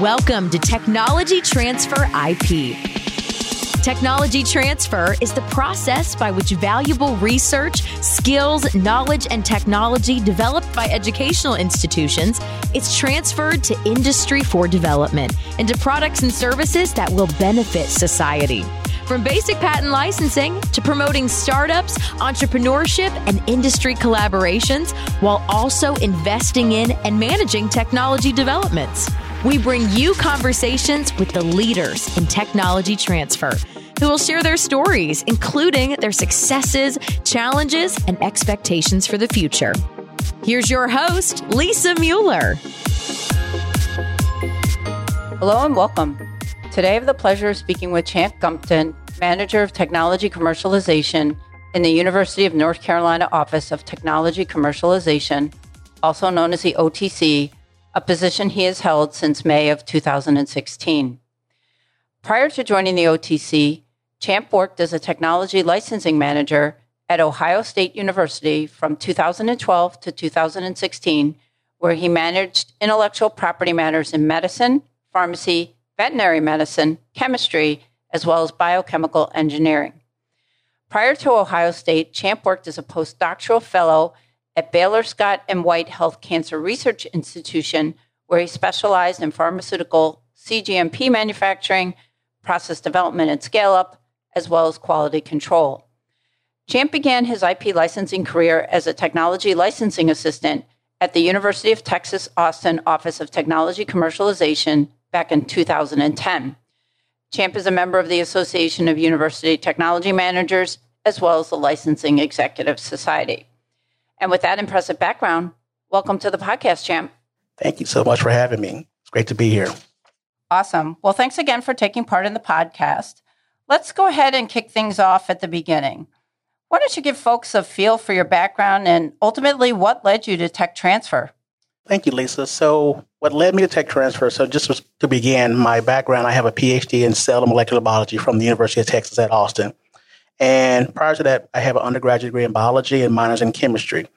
Welcome to Technology Transfer IP. Technology transfer is the process by which valuable research, skills, knowledge, and technology developed by educational institutions is transferred to industry for development into products and services that will benefit society. From basic patent licensing to promoting startups, entrepreneurship, and industry collaborations, while also investing in and managing technology developments. We bring you conversations with the leaders in technology transfer who will share their stories, including their successes, challenges, and expectations for the future. Here's your host, Lisa Mueller. Hello and welcome. Today I have the pleasure of speaking with Champ Gumpton, Manager of Technology Commercialization in the University of North Carolina Office of Technology Commercialization, also known as the OTC, a position he has held since May of 2016. Prior to joining the OTC, Champ worked as a technology licensing manager at Ohio State University from 2012 to 2016, where he managed intellectual property matters in medicine, pharmacy, veterinary medicine, chemistry, as well as biochemical engineering. Prior to Ohio State, Champ worked as a postdoctoral fellow at Baylor Scott and White Health Cancer Research Institution, where he specialized in pharmaceutical CGMP manufacturing, process development and scale up, as well as quality control. Champ began his IP licensing career as a technology licensing assistant at the University of Texas Austin Office of Technology Commercialization back in 2010. Champ is a member of the Association of University Technology Managers as well as the Licensing Executive Society. And with that impressive background, welcome to the podcast, Champ. Thank you so much for having me. It's great to be here. Awesome. Well, thanks again for taking part in the podcast. Let's go ahead and kick things off at the beginning. Why don't you give folks a feel for your background and ultimately what led you to tech transfer? Thank you, Lisa. So, what led me to tech transfer? So, just to begin, my background, I have a PhD in cell and molecular biology from the University of Texas at Austin. And prior to that, I have an undergraduate degree in biology and minors in chemistry.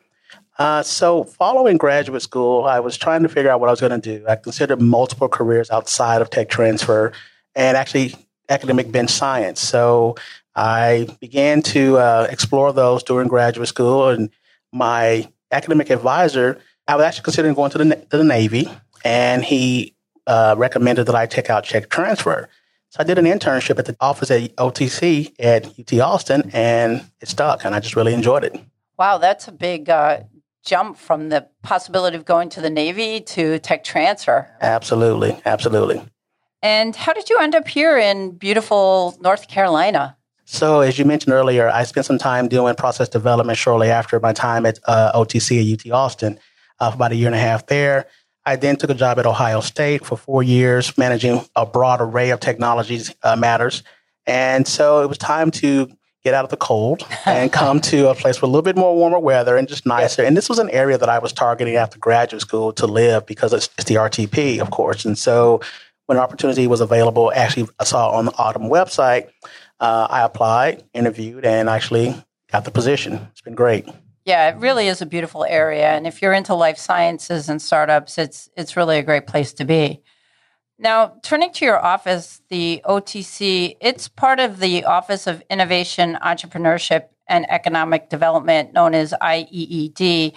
Uh, so, following graduate school, I was trying to figure out what I was going to do. I considered multiple careers outside of tech transfer and actually academic bench science. So, I began to uh, explore those during graduate school. And my academic advisor, I was actually considering going to the, to the Navy, and he uh, recommended that I take out check transfer. So I did an internship at the office at OTC at UT Austin, and it stuck, and I just really enjoyed it. Wow, that's a big uh, jump from the possibility of going to the Navy to tech transfer. Absolutely, absolutely. And how did you end up here in beautiful North Carolina? So, as you mentioned earlier, I spent some time doing process development shortly after my time at uh, OTC at UT Austin uh, for about a year and a half there. I then took a job at Ohio State for four years, managing a broad array of technologies uh, matters. And so it was time to get out of the cold and come to a place with a little bit more warmer weather and just nicer. And this was an area that I was targeting after graduate school to live because it's, it's the RTP, of course. And so when opportunity was available, actually I saw on the AUTM website, uh, I applied, interviewed, and actually got the position. It's been great. Yeah, it really is a beautiful area, and if you're into life sciences and startups, it's it's really a great place to be. Now, turning to your office, the OTC, it's part of the Office of Innovation, Entrepreneurship, and Economic Development, known as IEED.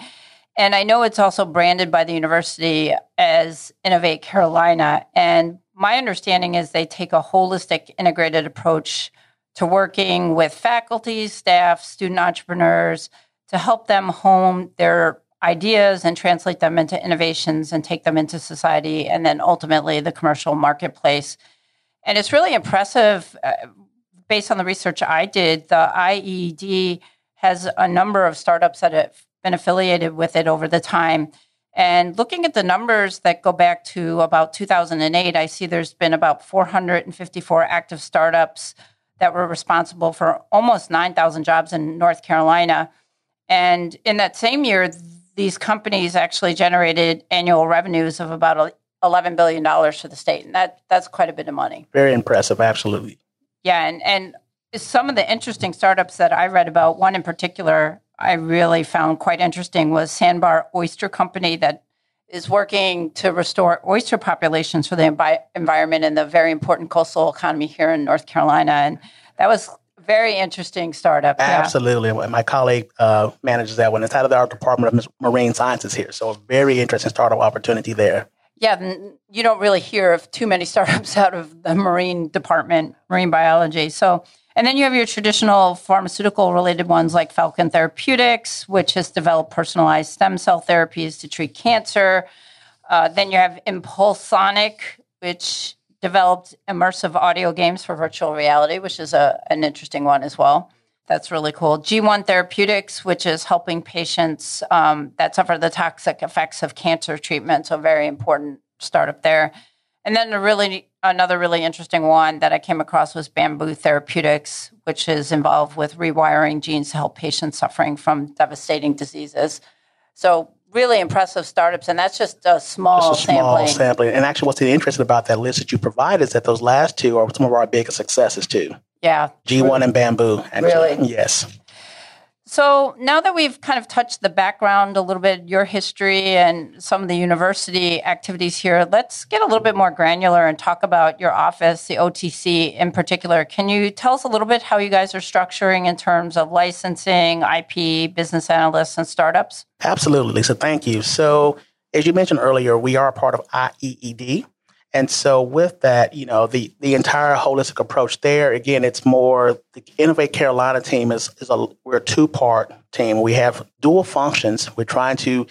And I know it's also branded by the university as Innovate Carolina. And my understanding is they take a holistic, integrated approach to working with faculty, staff, student entrepreneurs to help them hone their ideas and translate them into innovations and take them into society and then ultimately the commercial marketplace. And it's really impressive uh, based on the research I did. The IED has a number of startups that have been affiliated with it over the time. And looking at the numbers that go back to about 2008, I see there's been about 454 active startups that were responsible for almost 9,000 jobs in North Carolina. And in that same year, these companies actually generated annual revenues of about $11 billion for the state. And that, that's quite a bit of money. Very impressive, absolutely. Yeah. And, and some of the interesting startups that I read about, one in particular I really found quite interesting was Sandbar Oyster Company that is working to restore oyster populations for the envi- environment and the very important coastal economy here in North Carolina. And that was very interesting startup. Absolutely. Yeah. My colleague uh, manages that one. It's out of our Department of Marine Sciences here. So a very interesting startup opportunity there. Yeah, you don't really hear of too many startups out of the marine department, marine biology. So, and then you have your traditional pharmaceutical related ones like Falcon Therapeutics, which has developed personalized stem cell therapies to treat cancer. Uh, then you have Impulsonic, which developed immersive audio games for virtual reality, which is a, an interesting one as well. That's really cool. G1 Therapeutics, which is helping patients um, that suffer the toxic effects of cancer treatment. So, very important startup there. And then a really another really interesting one that I came across was Bamboo Therapeutics, which is involved with rewiring genes to help patients suffering from devastating diseases. So really impressive startups, and that's just a small just a small sampling. sampling. And actually, what's interesting about that list that you provide is that those last two are some of our biggest successes too. Yeah. G1 and Bamboo. Actually. Really? Yes. So now that we've kind of touched the background a little bit, your history and some of the university activities here, let's get a little bit more granular and talk about your office, the OTC in particular. Can you tell us a little bit how you guys are structuring in terms of licensing, IP, business analysts, and startups? Absolutely, Lisa. Thank you. So, as you mentioned earlier, we are part of IEED. And so with that, you know, the the entire holistic approach there, again, it's more the Innovate Carolina team is is a we're a two part team. We have dual functions. We're trying to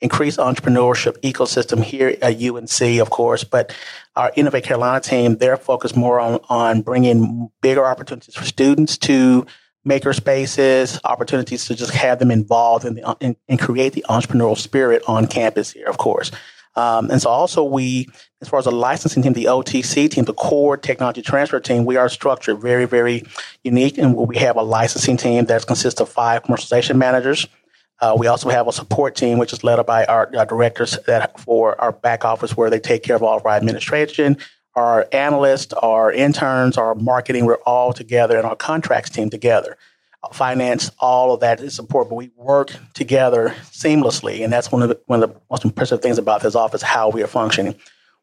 increase entrepreneurship ecosystem here at UNC, of course, but our Innovate Carolina team, they're focused more on on bringing bigger opportunities for students to maker spaces, opportunities to just have them involved in the in, and create the entrepreneurial spirit on campus here, of course. Um, and so also we, as far as the licensing team, the OTC team, the core technology transfer team, we are structured very, very unique. And we have a licensing team that consists of five commercialization managers. Uh, we also have a support team, which is led by our, our, directors that for our back office, where they take care of all of our administration, our analysts, our interns, our marketing. We're all together, and our contracts team together finance, all of that is important. but we work together seamlessly. And that's one of the, one of the most impressive things about this office, how we are functioning.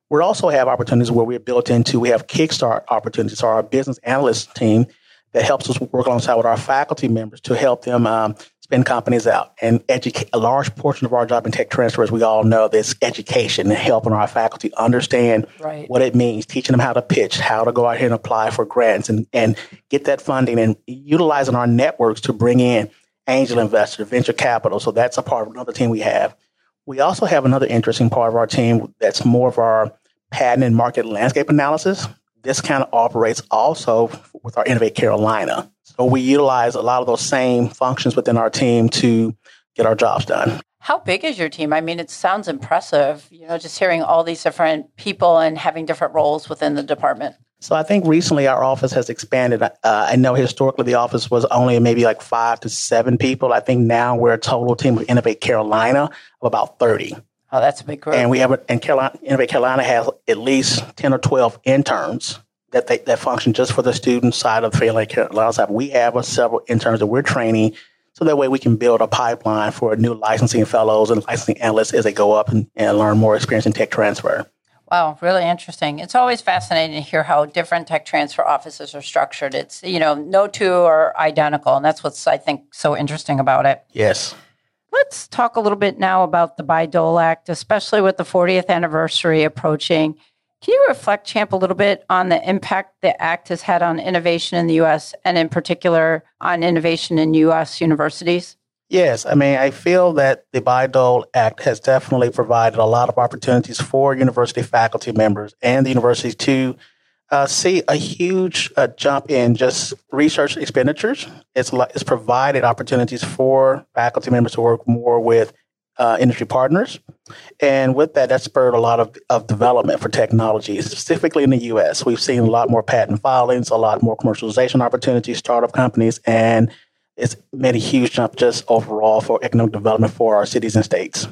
We also have opportunities where we're built into, we have Kickstart opportunities. So our business analyst team that helps us work alongside with our faculty members to help them um, spin companies out and educate. A large portion of our job in tech transfer, as we all know, is education and helping our faculty understand right. what it means, teaching them how to pitch, how to go out here and apply for grants and, and get that funding and utilizing our networks to bring in angel investors, venture capital. So that's a part of another team we have. We also have another interesting part of our team that's more of our patent and market landscape analysis. This kind of operates also with our Innovate Carolina. So we utilize a lot of those same functions within our team to get our jobs done. How big is your team? I mean, it sounds impressive, you know, just hearing all these different people and having different roles within the department. So I think recently our office has expanded. Uh, I know historically the office was only maybe like five to seven people. I think now we're a total team of Innovate Carolina of about 30. Oh, that's a big group. And we have, a, and Carolina, Innovate Carolina has at least 10 or 12 interns that they, that function just for the student side of the Fairlane Carolina side. We have a several interns that we're training so that way we can build a pipeline for new licensing fellows and licensing analysts as they go up and, and learn more experience in tech transfer. Wow, really interesting. It's always fascinating to hear how different tech transfer offices are structured. It's, you know, no two are identical. And that's what's, I think, so interesting about it. Yes. Let's talk a little bit now about the Bayh-Dole Act, especially with the 40th anniversary approaching. Can you reflect, Champ, a little bit on the impact the Act has had on innovation in the U.S. and, in particular, on innovation in U.S. universities? Yes, I mean, I feel that the Bayh-Dole Act has definitely provided a lot of opportunities for university faculty members and the university to uh, see a huge uh, jump in just research expenditures. It's, it's provided opportunities for faculty members to work more with uh, industry partners. And with that, that spurred a lot of, of development for technology, specifically in the US. We've seen a lot more patent filings, a lot more commercialization opportunities, startup companies, and it's made a huge jump just overall for economic development for our cities and states.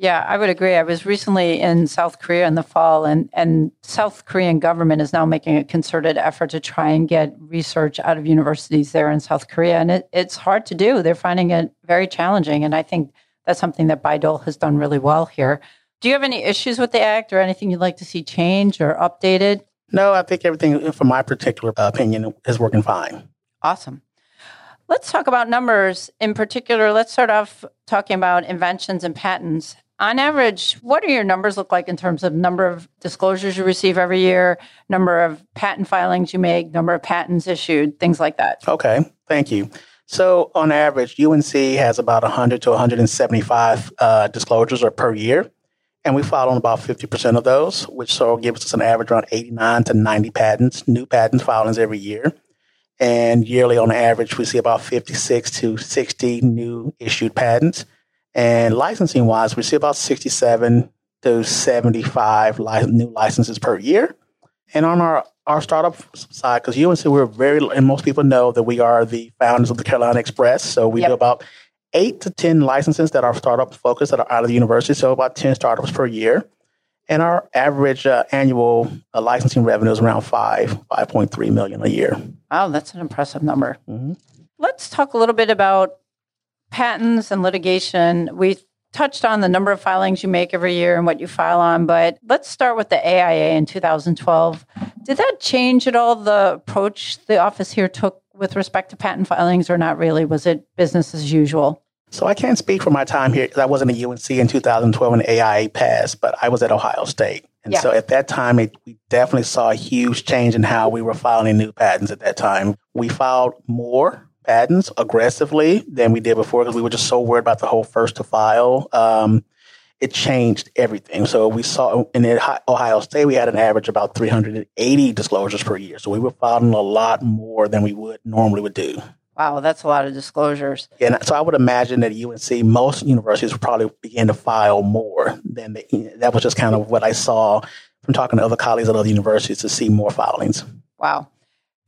Yeah, I would agree. I was recently in South Korea in the fall, and, and South Korean government is now making a concerted effort to try and get research out of universities there in South Korea. And it, it's hard to do. They're finding it very challenging. And I think that's something that Bayh-Dole has done really well here. Do you have any issues with the act or anything you'd like to see changed or updated? No, I think everything, from my particular opinion, is working fine. Awesome. Let's talk about numbers. In particular, let's start off talking about inventions and patents. On average, what do your numbers look like in terms of number of disclosures you receive every year, number of patent filings you make, number of patents issued, things like that? Okay, thank you. So, on average, UNC has about 100 to 175 uh, disclosures per year, and we file on about 50% of those, which so gives us an average around 89 to 90 patents, new patent filings every year. And yearly, on average, we see about 56 to 60 new issued patents. And licensing wise, we see about 67 to 75 li- new licenses per year. And on our, our startup side, because UNC, we're very, and most people know that we are the founders of the Carolina Express. So we yep. do about eight to 10 licenses that are startup focused that are out of the university. So about 10 startups per year. And our average uh, annual uh, licensing revenue is around five, 5.3 million a year. Wow, that's an impressive number. Mm-hmm. Let's talk a little bit about patents and litigation. We touched on the number of filings you make every year and what you file on, but let's start with the AIA in 2012. Did that change at all the approach the office here took with respect to patent filings or not really? Was it business as usual? So I can't speak for my time here because I wasn't at UNC in 2012 when AIA passed, but I was at Ohio State. And yeah. so at that time, it, we definitely saw a huge change in how we were filing new patents at that time. We filed more patents aggressively than we did before because we were just so worried about the whole first to file. Um, it changed everything. So we saw in Ohio State, we had an average about 380 disclosures per year. So we were filing a lot more than we would normally would do. Wow, that's a lot of disclosures. Yeah, and so I would imagine that UNC, most universities would probably begin to file more than they, that was just kind of what I saw from talking to other colleagues at other universities to see more filings. Wow.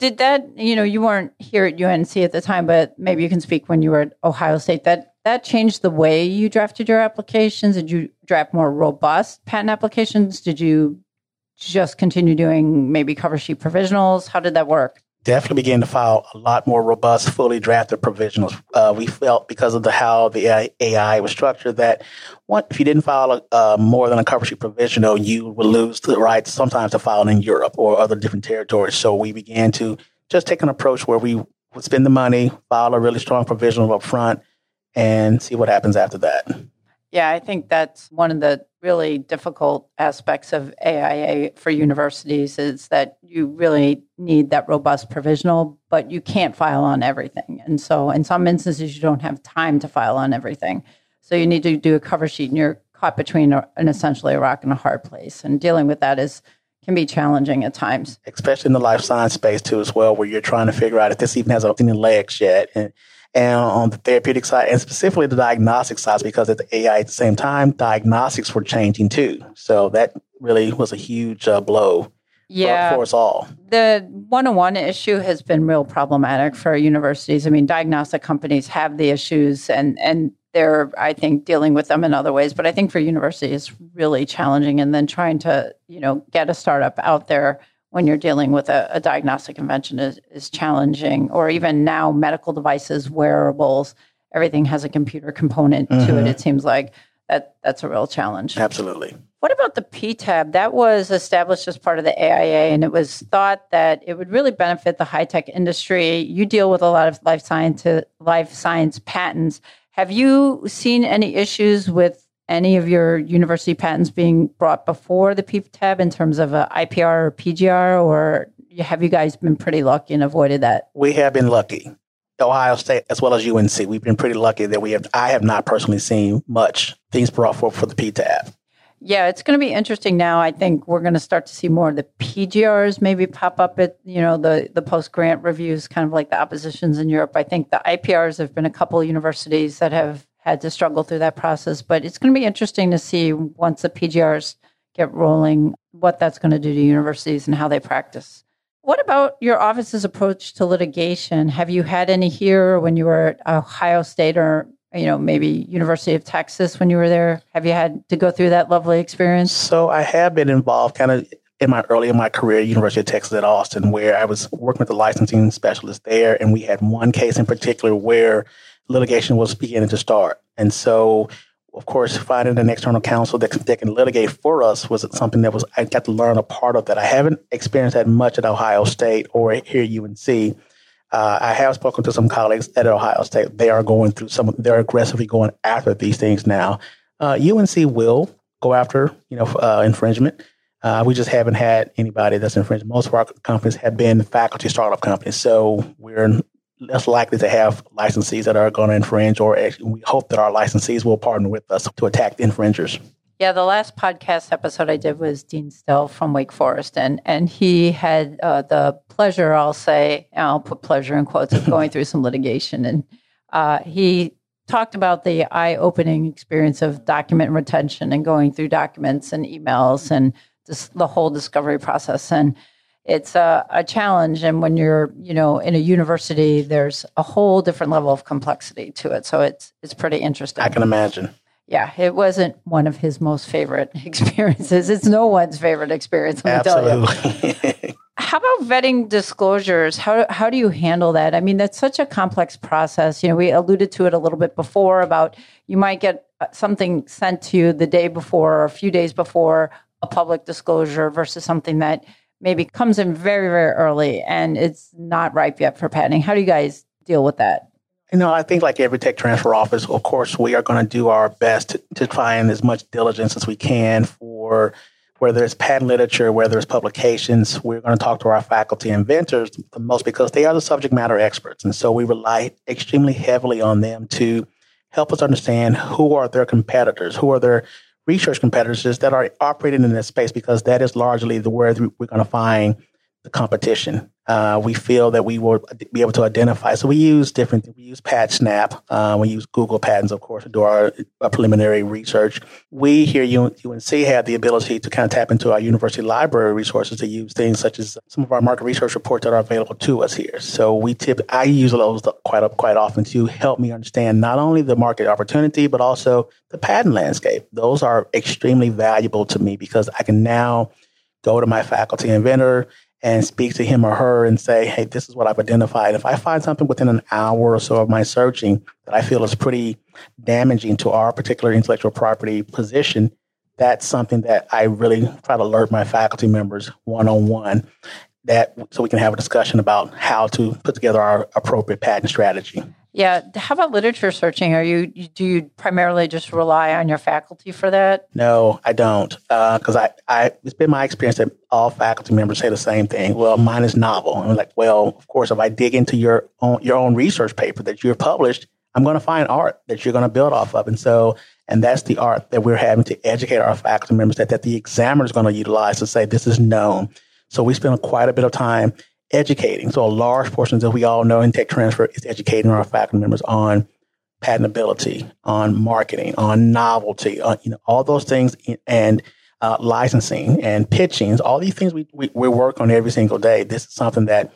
Did that, you know, you weren't here at UNC at the time, but maybe you can speak when you were at Ohio State. That that changed the way you drafted your applications? Did you draft more robust patent applications? Did you just continue doing maybe cover sheet provisionals? How did that work? Definitely began to file a lot more robust, fully drafted provisionals. Uh, we felt because of the how the AIA was structured that if you didn't file a, uh, more than a cover sheet provisional, you would lose the right sometimes to file in Europe or other different territories. So we began to just take an approach where we would spend the money, file a really strong provisional up front, and see what happens after that. Yeah, I think that's one of the really difficult aspects of AIA for universities is that you really need that robust provisional, but you can't file on everything. And so in some instances, you don't have time to file on everything. So you need to do a cover sheet and you're caught between an essentially a rock and a hard place. And dealing with that is can be challenging at times. Especially in the life science space too as well, where you're trying to figure out if this even has any legs yet. And and on the therapeutic side, and specifically the diagnostic side, because at the AIA at the same time, diagnostics were changing too. So that really was a huge uh, blow yeah, for, for, us all. The 101 issue has been real problematic for universities. I mean, diagnostic companies have the issues, and and they're I think dealing with them in other ways. But I think for universities, it's really challenging. And then trying to you know get a startup out there when you're dealing with a, a, diagnostic invention is, is challenging, or even now medical devices, wearables, everything has a computer component mm-hmm. to it. Mm-hmm. It seems like that that's a real challenge. Absolutely. What about the PTAB? That was established as part of the AIA, and it was thought that it would really benefit the high tech industry. You deal with a lot of life science life science patents. Have you seen any issues with any of your university patents being brought before the PTAB in terms of a IPR or PGR, or have you guys been pretty lucky and avoided that? We have been lucky. Ohio State as well as UNC, we've been pretty lucky that we have. I have not personally seen much things brought forth for the PTAB. Yeah, it's going to be interesting now. I think we're going to start to see more of the PGRs maybe pop up at you know the the post grant reviews, kind of like the oppositions in Europe. I think the IPRs have been a couple of universities that have had to struggle through that process. But it's going to be interesting to see once the PGRs get rolling what that's going to do to universities and how they practice. What about your office's approach to litigation? Have you had any here when you were at Ohio State or you know maybe University of Texas when you were there? Have you had to go through that lovely experience? So I have been involved kind of in my early in my career at University of Texas at Austin, where I was working with the licensing specialist there, and we had one case in particular where litigation was beginning to start. And so of course, finding an external counsel that, that can litigate for us was something that was I got to learn a part of that. I haven't experienced that much at Ohio State or here at UNC. Uh, I have spoken to some colleagues at Ohio State. They are going through some. They're aggressively going after these things now. Uh, UNC will go after you know uh, infringement. Uh, we just haven't had anybody that's infringed. Most of our companies have been faculty startup companies, so we're less likely to have licensees that are going to infringe, or we hope that our licensees will partner with us to attack the infringers. Yeah, the last podcast episode I did was Dean Stell from Wake Forest, and and he had uh, the pleasure, I'll say, I'll put pleasure in quotes, of going through some litigation, and uh, he talked about the eye-opening experience of document retention and going through documents and emails and just the whole discovery process and it's a, a, challenge. And when you're you know in a university there's a whole different level of complexity to it. So it's it's pretty interesting. I can imagine. Yeah it wasn't one of his most favorite experiences. It's no one's favorite experience let Absolutely. how about vetting disclosures? How, how do you handle that? I mean that's such a complex process. You know we alluded to it a little bit before about you might get uh, something sent to you the day before or a few days before a public disclosure versus something that maybe comes in very, very early and it's not ripe yet for patenting. How do you guys deal with that? You know, I think like every tech transfer office, of course, we are going to do our best to, to find as much diligence as we can for whether it's patent literature, whether it's publications. We're going to talk to our faculty inventors the most because they are the subject matter experts. And so we rely extremely heavily on them to help us understand who are their competitors, who are their research competitors that are operating in this space because that is largely the where we're going to find the competition. Uh, we feel that we will be able to identify. So we use different. We use PatSnap. Uh, we use Google Patents, of course, to do our, our preliminary research. We here at UNC have the ability to kind of tap into our university library resources to use things such as some of our market research reports that are available to us here. So we tip. I use those quite quite often to help me understand not only the market opportunity but also the patent landscape. Those are extremely valuable to me because I can now go to my faculty inventor and speak to him or her and say, hey, this is what I've identified. If I find something within an hour or so of my searching that I feel is pretty damaging to our particular intellectual property position, that's something that I really try to alert my faculty members one on one that so we can have a discussion about how to put together our appropriate patent strategy. Yeah. How about literature searching? Are you do you primarily just rely on your faculty for that? No, I don't, because uh, I, I it's been my experience that all faculty members say the same thing. Well, mine is novel. I'm like, well, of course, if I dig into your own your own research paper that you've published, I'm going to find art that you're going to build off of, and so and that's the art that we're having to educate our faculty members that that the examiner is going to utilize to say this is known. So we spend quite a bit of time educating. So a large portion, as we all know in tech transfer, is educating our faculty members on patentability, on marketing, on novelty, on you know all those things, and uh, licensing and pitching. All these things we, we we work on every single day. This is something that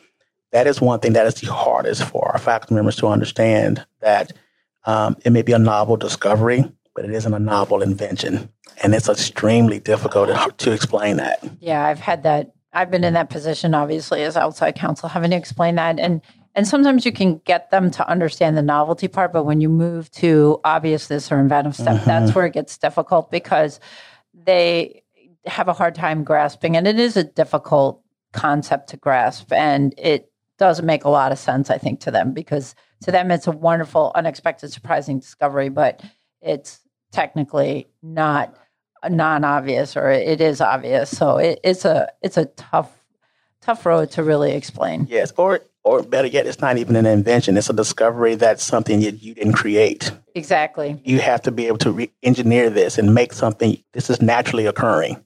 that is one thing that is the hardest for our faculty members to understand that um, it may be a novel discovery, but it isn't a novel invention. And it's extremely difficult to explain that. Yeah, I've had that I've been in that position, obviously, as outside counsel, having to explain that. And and sometimes you can get them to understand the novelty part, but when you move to obviousness or inventive step, mm-hmm. that's where it gets difficult because they have a hard time grasping, and it is a difficult concept to grasp, and it doesn't make a lot of sense, I think, to them because to them it's a wonderful, unexpected, surprising discovery, but it's technically not non-obvious or it is obvious. So it, it's a it's a tough tough road to really explain. Yes, or or better yet, it's not even an invention. It's a discovery that's something that you didn't create. Exactly. You have to be able to re- engineer this and make something. This is naturally occurring.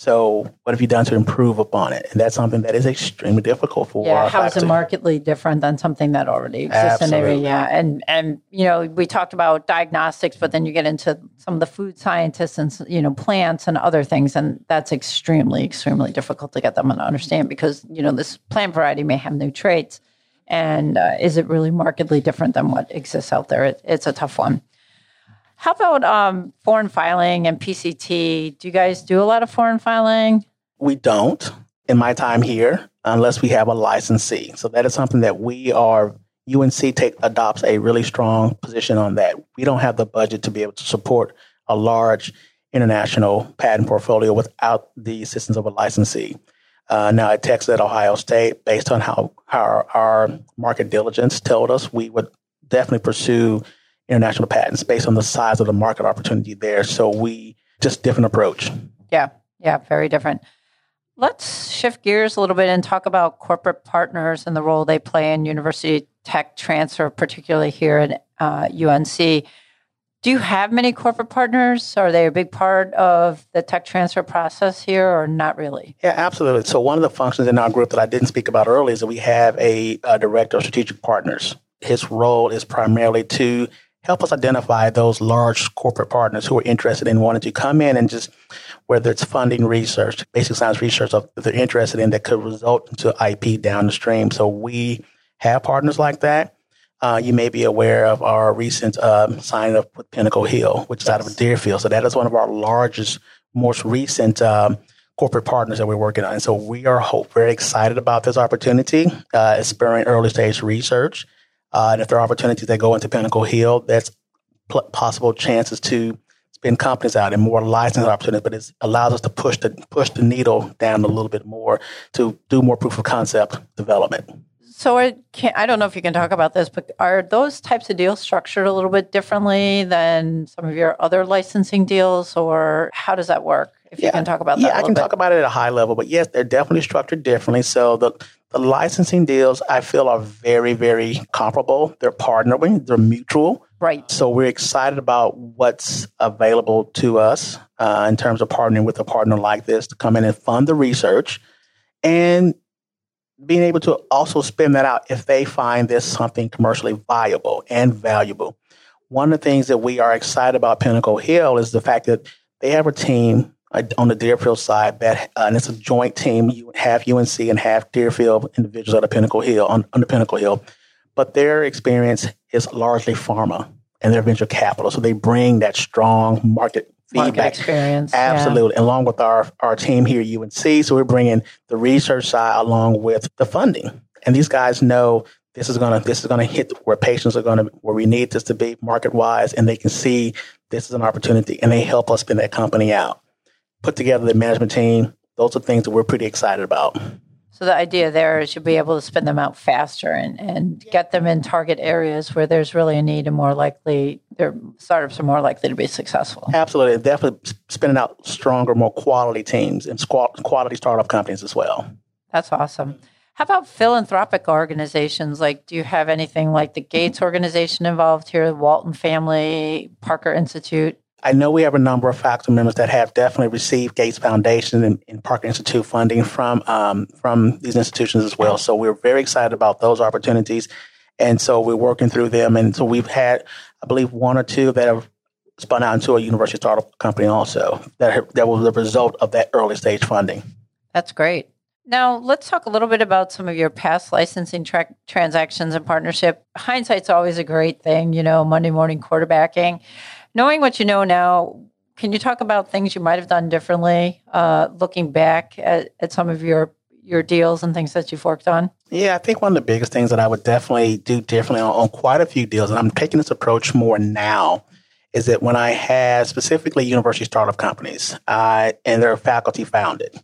So, what have you done to improve upon it? And that's something that is extremely difficult for. Yeah, how is it markedly different than something that already exists Absolutely. in area? Yeah, and and you know we talked about diagnostics, but then you get into some of the food scientists and you know plants and other things, and that's extremely extremely difficult to get them to understand because you know this plant variety may have new traits, and uh, is it really markedly different than what exists out there? It, it's a tough one. How about um, foreign filing and PCT? Do you guys do a lot of foreign filing? We don't in my time here unless we have a licensee. So that is something that we are UNC take adopts a really strong position on that. We don't have the budget to be able to support a large international patent portfolio without the assistance of a licensee. Uh, now at Texas at Ohio State, based on how, how our, our, market diligence told us, we would definitely pursue international patents based on the size of the market opportunity there. So we just different approach. Yeah, yeah, very different. Let's shift gears a little bit and talk about corporate partners and the role they play in university tech transfer, particularly here at uh, UNC. Do you have many corporate partners? Are they a big part of the tech transfer process here or not really? Yeah, absolutely. So, one of the functions in our group that I didn't speak about earlier is that we have a, a director of strategic partners. His role is primarily to help us identify those large corporate partners who are interested in wanting to come in and just, whether it's funding research, basic science research that they're interested in that could result into IP down the stream. So, we have partners like that. Uh, you may be aware of our recent uh, signing up with Pinnacle Hill, which is out of Deerfield. So that is one of our largest, most recent um, corporate partners that we're working on. And so we are hope, very excited about this opportunity. Uh, it's early stage research. Uh, and if there are opportunities that go into Pinnacle Hill, that's pl- possible chances to spin companies out and more licensing opportunities, but it allows us to push the push the needle down a little bit more to do more proof of concept development. So I can't, I don't know if you can talk about this, but are those types of deals structured a little bit differently than some of your other licensing deals, or how does that work? If yeah. you can talk about that. Yeah, I can bit. talk about it at a high level, but yes, they're definitely structured differently. So the the licensing deals I feel are very, very comparable. They're partnering, they're mutual. Right. So we're excited about what's available to us uh, in terms of partnering with a partner like this to come in and fund the research and being able to also spin that out if they find this something commercially viable and valuable. One of the things that we are excited about Pinnacle Hill is the fact that they have a team uh, on the Deerfield side that, uh, and it's a joint team. You have UNC and half Deerfield individuals at a Pinnacle Hill on, on the Pinnacle Hill, but their experience is largely pharma and their venture capital. So they bring that strong market feedback experience. Absolutely. Yeah. Along with our, our team here at UNC. So we're bringing the research side along with the funding. And these guys know this is gonna this is gonna hit where patients are gonna where we need this to be market wise, and they can see this is an opportunity, and they help us spin that company out. Put together the management team. Those are things that we're pretty excited about. So the idea there is you'll be able to spin them out faster and, and get them in target areas where there's really a need and more likely their startups are more likely to be successful. Absolutely. Definitely spinning out stronger, more quality teams and quality startup companies as well. That's awesome. How about philanthropic organizations? Like, do you have anything like the Gates organization involved here, The Walton Family, Parker Institute? I know we have a number of faculty members that have definitely received Gates Foundation and, and Parker Institute funding from um, from these institutions as well. So we're very excited about those opportunities, and so we're working through them. And so we've had, I believe, one or two that have spun out into a university startup company also that that was the result of that early stage funding. That's great. Now, let's talk a little bit about some of your past licensing tra- transactions and partnership. Hindsight's always a great thing, you know, Monday morning quarterbacking knowing what you know now, can you talk about things you might have done differently, uh, looking back at, at some of your your deals and things that you've worked on? Yeah, I think one of the biggest things that I would definitely do differently on, on quite a few deals, and I'm taking this approach more now, is that when I had specifically university startup companies uh, and they're faculty founded,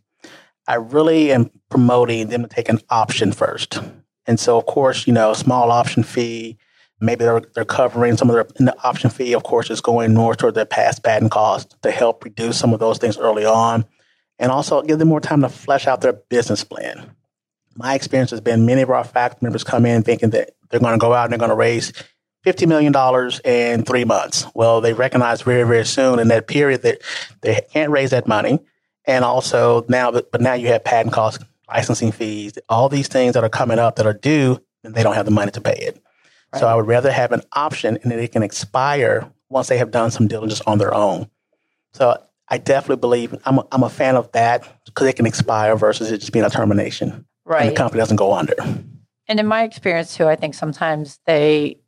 I really am promoting them to take an option first. And so, of course, you know, small option fee, Maybe they're, they're covering some of their the option fee, of course, is going north toward their past patent cost to help reduce some of those things early on and also give them more time to flesh out their business plan. My experience has been many of our faculty members come in thinking that they're going to go out and they're going to raise $50 million in three months. Well, they recognize very, very soon in that period that they can't raise that money. And also now, but now you have patent costs, licensing fees, all these things that are coming up that are due, and they don't have the money to pay it. Right. So I would rather have an option and it can expire once they have done some diligence on their own. So I definitely believe I'm a, I'm a fan of that because it can expire versus it just being a termination. Right. And the company doesn't go under. And in my experience too, I think sometimes they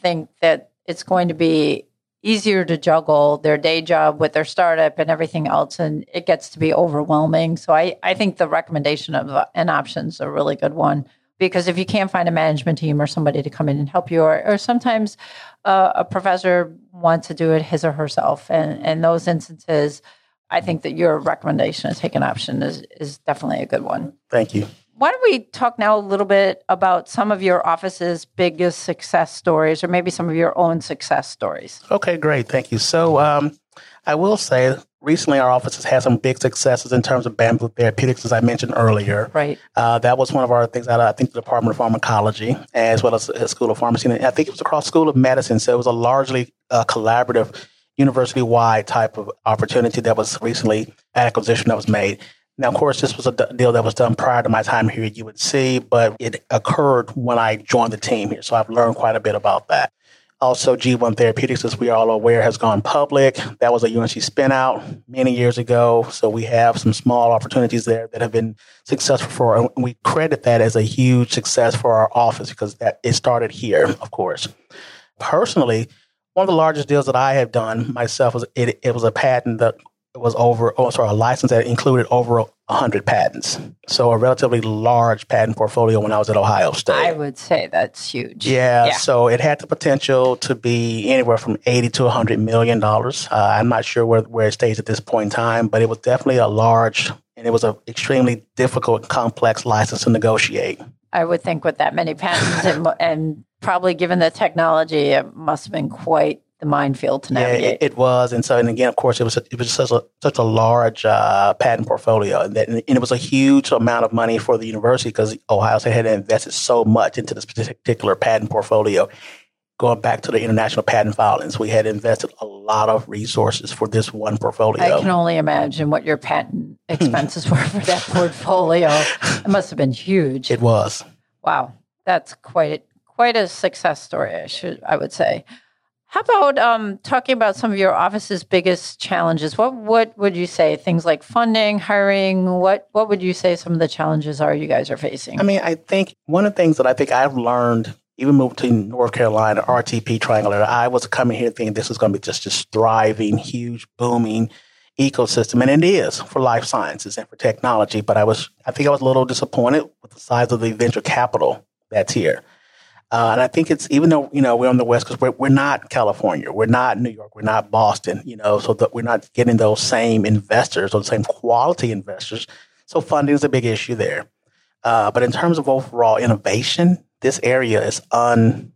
think that it's going to be easier to juggle their day job with their startup and everything else and it gets to be overwhelming so i, I think the recommendation of uh, an option is a really good one because if you can't find a management team or somebody to come in and help you, or, or sometimes uh, a professor wants to do it his or herself, and in those instances, I think that your recommendation to take an option is is definitely a good one. Thank you. Why don't we talk now a little bit about some of your office's biggest success stories, or maybe some of your own success stories? Okay, great. Thank you. So, um, I will say recently our office has had some big successes in terms of bamboo therapeutics, as I mentioned earlier. Right. Uh, that was one of our things out of, I think, the Department of Pharmacology, as well as the School of Pharmacy. And I think it was across School of Medicine. So it was a largely uh, collaborative, university wide type of opportunity that was recently acquisition that was made. Now, of course, this was a d- deal that was done prior to my time here at UNC, but it occurred when I joined the team here. So I've learned quite a bit about that. Also, G1 Therapeutics, as we are all aware, has gone public. That was a UNC spinout many years ago. So we have some small opportunities there that have been successful for, and we credit that as a huge success for our office because that it started here, of course. Personally, one of the largest deals that I have done myself was it, it was a patent that was over, oh, sorry, a license that included over 100 patents. So a relatively large patent portfolio when I was at Ohio State. I would say that's huge. Yeah, yeah. so it had the potential to be anywhere from 80 to 100 million dollars. Uh, I'm not sure where, where it stays at this point in time, but it was definitely a large and it was an extremely difficult, complex license to negotiate. I would think with that many patents and, and probably given the technology, it must have been quite the minefield to navigate. Yeah, it, it, was, and so and again, of course, it was a, it was such a such a large uh, patent portfolio, and, that, and, it was a huge amount of money for the university because Ohio State had invested so much into this particular patent portfolio. Going back to the international patent filings, we had invested a lot of resources for this one portfolio. I can only imagine what your patent expenses were for that portfolio. It must have been huge. It was. Wow, that's quite quite a success story. I should I would say. How about um, talking about some of your office's biggest challenges? What what would you say? Things like funding, hiring. What what would you say some of the challenges are you guys are facing? I mean, I think one of the things that I think I've learned, even moving to North Carolina, RTP Triangle, I was coming here thinking this was going to be just this thriving, huge, booming ecosystem, and it is for life sciences and for technology. But I was, I think, I was a little disappointed with the size of the venture capital that's here. Uh, and I think it's even though you know we're on the West Coast, we're, we're not California, we're not New York, we're not Boston, you know, so that we're not getting those same investors or the same quality investors. So funding is a big issue there. Uh, but in terms of overall innovation, this area is un,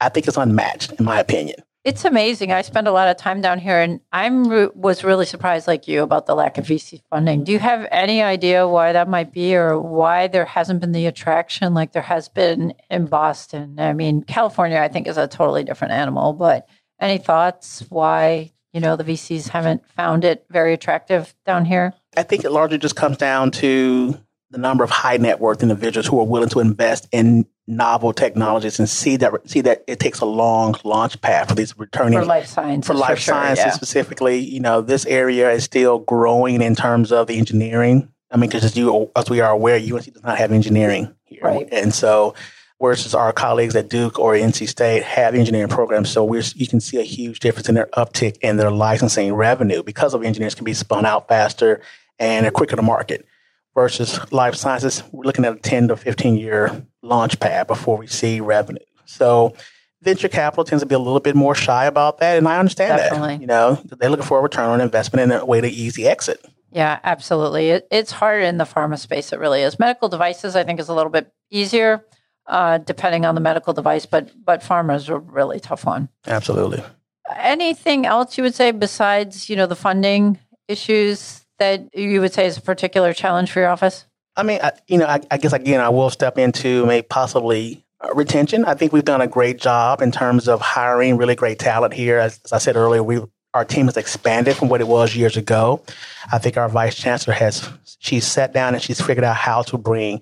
I think it's unmatched in my opinion. It's amazing. I spend a lot of time down here, and I'm re- was really surprised, like you, about the lack of VC funding. Do you have any idea why that might be, or why there hasn't been the attraction like there has been in Boston? I mean, California, I think, is a totally different animal. But any thoughts why you know the VCs haven't found it very attractive down here? I think it largely just comes down to the number of high net worth individuals who are willing to invest in novel technologies and see that see that it takes a long launch path for these returning for life sciences for life for sure, sciences yeah. specifically. You know, this area is still growing in terms of the engineering. I mean, because as you as we are aware, UNC does not have engineering here, right. and so versus our colleagues at Duke or NC State have engineering programs. So we're, you can see a huge difference in their uptick in their licensing revenue because of engineers can be spun out faster and they're quicker to market versus life sciences, we're looking at a 10 to 15 year launch pad before we see revenue. So venture capital tends to be a little bit more shy about that. And I understand Definitely. that. You know, they're looking for a return on investment and a way to easy exit. Yeah, absolutely. It, it's harder in the pharma space. It really is. Medical devices, I think, is a little bit easier, uh, depending on the medical device. But but pharma is a really tough one. Absolutely. Anything else you would say besides you know the funding issues that you would say is a particular challenge for your office? I mean, I, you know, I, I, guess again, I will step into maybe possibly uh, retention. I think we've done a great job in terms of hiring really great talent here. As, as I said earlier, we our team has expanded from what it was years ago. I think our vice chancellor has she's sat down and she's figured out how to bring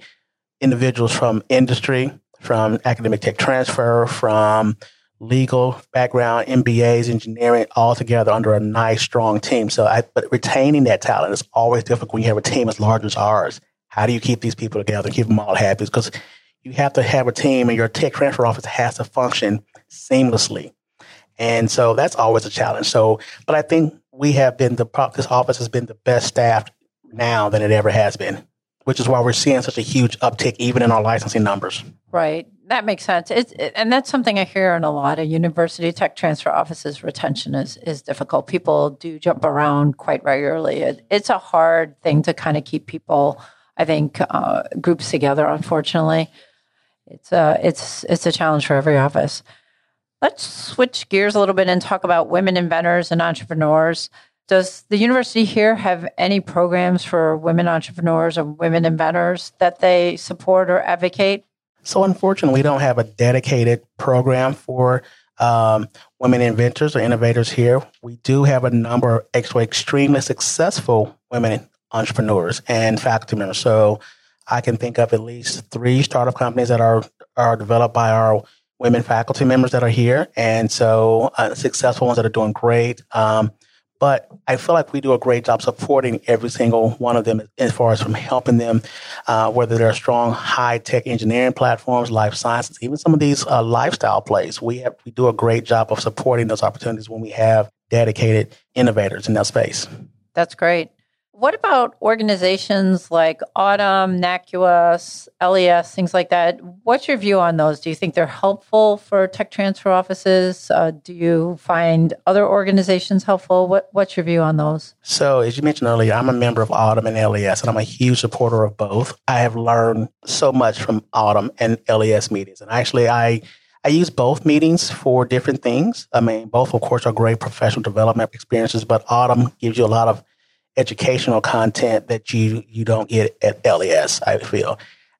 individuals from industry, from academic tech transfer, from legal background, MBAs, engineering, all together under a nice, strong team. So, I, but retaining that talent is always difficult when you have a team as large as ours. How do you keep these people together, keep them all happy? Because you have to have a team, and your tech transfer office has to function seamlessly. And so that's always a challenge. So, but I think we have been the this office has been the best staffed now than it ever has been which is why we're seeing such a huge uptick even in our licensing numbers. Right. That makes sense. It's, it, and that's something I hear in a lot of university tech transfer offices. Retention is, is difficult. People do jump around quite regularly. It, it's a hard thing to kind of keep people, I think, uh, groups together, unfortunately. It's a, it's, it's a challenge for every office. Let's switch gears a little bit and talk about women inventors and entrepreneurs. Does the university here have any programs for women entrepreneurs or women inventors that they support or advocate? So, unfortunately, we don't have a dedicated program for um, women inventors or innovators here. We do have a number of extremely successful women entrepreneurs and faculty members. So, I can think of at least three startup companies that are are developed by our women faculty members that are here, and so uh, successful ones that are doing great. Um, but I feel like we do a great job supporting every single one of them as far as from helping them, uh, whether they're strong high tech engineering platforms, life sciences, even some of these uh, lifestyle plays. We have, we do a great job of supporting those opportunities when we have dedicated innovators in that space. That's great. What about organizations like AUTM, NACUS, LES, things like that? What's your view on those? Do you think they're helpful for tech transfer offices? Uh, do you find other organizations helpful? What, what's your view on those? So, as you mentioned earlier, I'm a member of AUTM and LES, and I'm a huge supporter of both. I have learned so much from AUTM and LES meetings, and actually, I I use both meetings for different things. I mean, both, of course, are great professional development experiences, but AUTM gives you a lot of educational content that you you don't get at LES. I feel.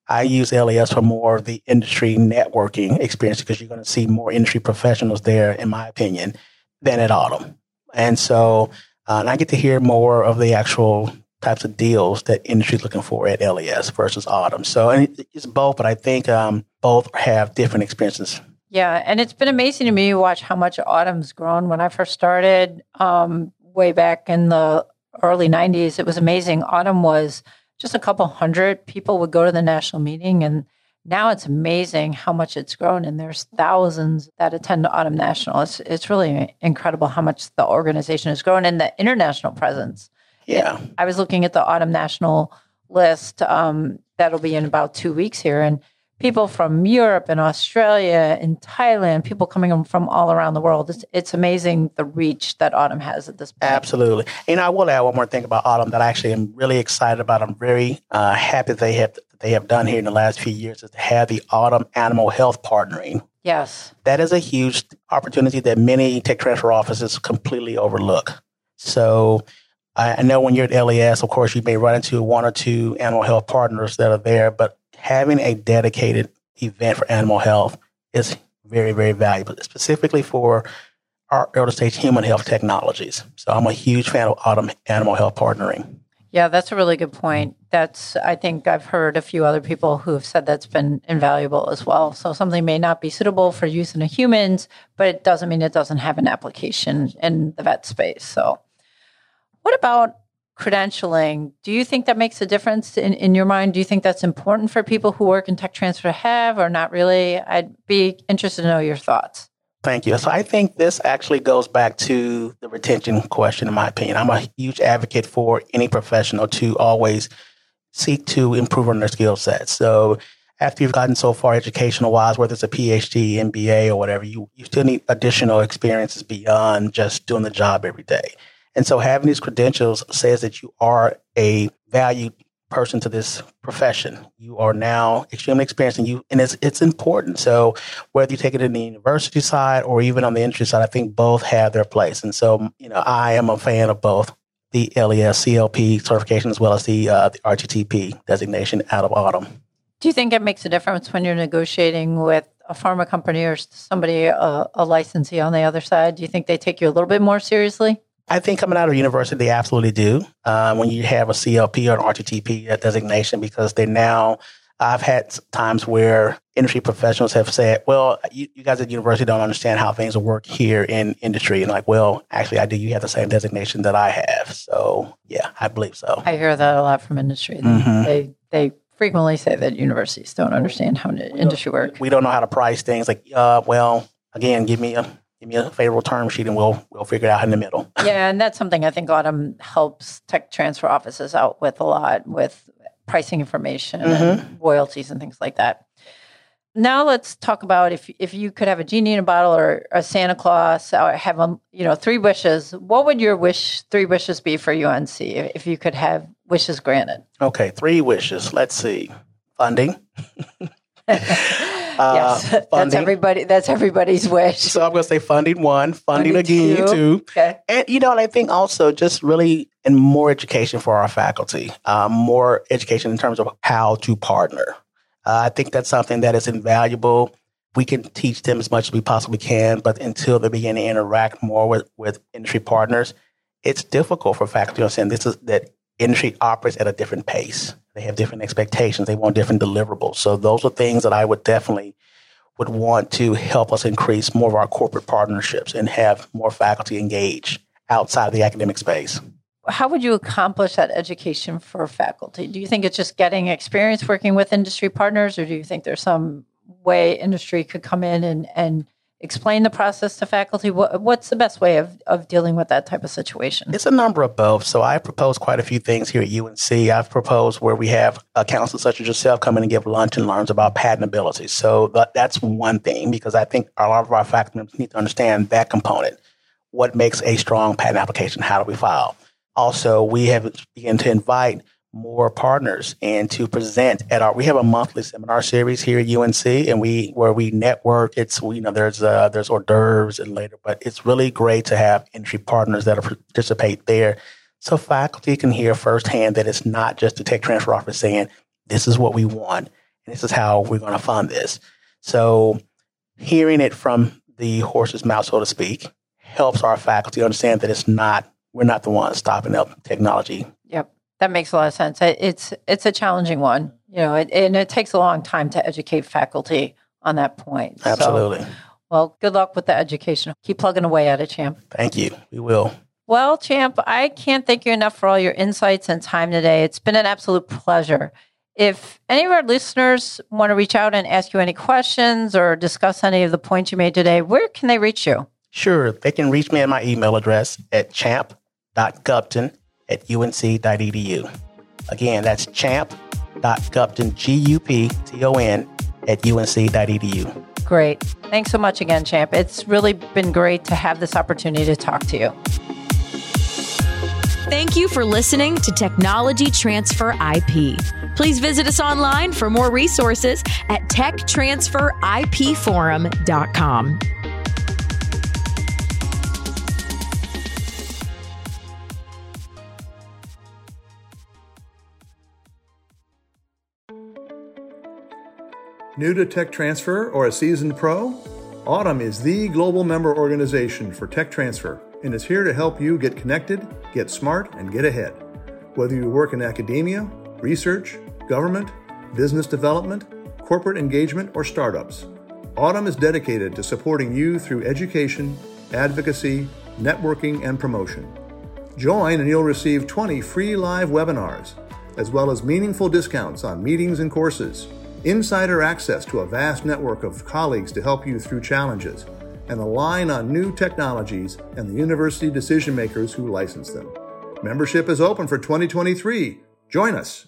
I use LES for more of the industry networking experience because you're going to see more industry professionals there, in my opinion, than at AUTM. And so, uh, and I get to hear more of the actual types of deals that industry's looking for at LES versus AUTM. So, and it's both, but I think um, both have different experiences. Yeah, and it's been amazing to me to watch how much AUTM's grown. When I first started, um, way back in the early 90s, it was amazing. AUTM was just a couple hundred people would go to the national meeting and now it's amazing how much it's grown and there's thousands that attend AUTM national. It's, it's really incredible how much the organization has grown and the international presence. Yeah. I was looking at the AUTM national list um, that'll be in about two weeks here and people from Europe and Australia and Thailand, people coming from all around the world. It's, it's amazing the reach that AUTM has at this point. Absolutely. And I will add one more thing about AUTM that I actually am really excited about. I'm very uh, happy they have they have done here in the last few years is to have the AUTM Animal Health Partnering. Yes. That is a huge opportunity that many tech transfer offices completely overlook. So I know when you're at LES, of course, you may run into one or two animal health partners that are there, but having a dedicated event for animal health is very, very valuable, specifically for our early stage human health technologies. So I'm a huge fan of AUTM Animal Health partnering. Yeah, that's a really good point. That's I think I've heard a few other people who have said that's been invaluable as well. So something may not be suitable for use in humans, but it doesn't mean it doesn't have an application in the vet space. So what about credentialing. Do you think that makes a difference in, in your mind? Do you think that's important for people who work in tech transfer to have or not really? I'd be interested to know your thoughts. Thank you. So I think this actually goes back to the retention question, in my opinion. I'm a huge advocate for any professional to always seek to improve on their skill sets. So after you've gotten so far educational wise, whether it's a PhD, MBA, or whatever, you, you still need additional experiences beyond just doing the job every day. And so having these credentials says that you are a valued person to this profession. You are now extremely experienced and you and it's it's important. So whether you take it in the university side or even on the industry side, I think both have their place. And so, you know, I am a fan of both the LES CLP certification as well as the uh, the RTTP designation out of AUTM. Do you think it makes a difference when you're negotiating with a pharma company or somebody, a, a licensee on the other side? Do you think they take you a little bit more seriously? I think coming out of university, they absolutely do. Uh, when you have a CLP or an RTTP designation, because they now, I've had times where industry professionals have said, well, you, you, guys at university don't understand how things work here in industry. And like, well, actually, I do. You have the same designation that I have. So, yeah, I believe so. I hear that a lot from industry. Mm-hmm. They, they frequently say that universities don't understand how industry works. We don't know how to price things. Like, uh, well, again, give me a give me a favorable term sheet and we'll we'll figure it out in the middle. yeah, and that's something I think AUTM helps tech transfer offices out with a lot with pricing information mm-hmm. and royalties and things like that. Now let's talk about if if you could have a genie in a bottle or a Santa Claus or have a you know three wishes. What would your wish three wishes be for UNC if you could have wishes granted? Okay, three wishes. Let's see, funding. Uh, yes, that's everybody. That's everybody's wish. So I'm going to say funding one, funding, funding again two. two. Okay. And you know, and I think also just really and more education for our faculty, um, more education in terms of how to partner. Uh, I think that's something that is invaluable. We can teach them as much as we possibly can, but until they begin to interact more with, with industry partners, it's difficult for faculty to understand this is that industry operates at a different pace. They have different expectations. They want different deliverables. So those are things that I would definitely would want to help us increase more of our corporate partnerships and have more faculty engage outside of the academic space. How would you accomplish that education for faculty? Do you think it's just getting experience working with industry partners, or do you think there's some way industry could come in and, and explain the process to faculty? What, what's the best way of, of dealing with that type of situation? It's a number of both. So I propose quite a few things here at UNC. I've proposed where we have a counselor such as yourself come in and give lunch and learns about patentability. So that, that's one thing because I think a lot of our faculty members need to understand that component. What makes a strong patent application? How do we file? Also, we have begun to invite more partners and to present at our we have a monthly seminar series here at UNC and we where we network. It's you know there's uh, there's hors d'oeuvres and later but it's really great to have industry partners that participate there. So faculty can hear firsthand that it's not just the tech transfer office saying this is what we want and this is how we're going to fund this. So hearing it from the horse's mouth so to speak helps our faculty understand that it's not we're not the ones stopping up technology that makes a lot of sense. It's it's a challenging one, you know, it, and it takes a long time to educate faculty on that point. Absolutely. So, well, good luck with the education. Keep plugging away at it, Champ. Thank you. We will. Well, Champ, I can't thank you enough for all your insights and time today. It's been an absolute pleasure. If any of our listeners want to reach out and ask you any questions or discuss any of the points you made today, where can they reach you? Sure. They can reach me at my email address at champ.gupton at unc.edu. Again, that's champ.gupton, G-U-P-T-O-N, at unc.edu. Great. Thanks so much again, Champ. It's really been great to have this opportunity to talk to you. Thank you for listening to Technology Transfer IP. Please visit us online for more resources at techtransferipforum.com. New to tech transfer or a seasoned pro? AUTM is the global member organization for tech transfer and is here to help you get connected, get smart, and get ahead. Whether you work in academia, research, government, business development, corporate engagement, or startups, AUTM is dedicated to supporting you through education, advocacy, networking, and promotion. Join and you'll receive 20 free live webinars, as well as meaningful discounts on meetings and courses insider access to a vast network of colleagues to help you through challenges, and align on new technologies and the university decision makers who license them. Membership is open for 2023. Join us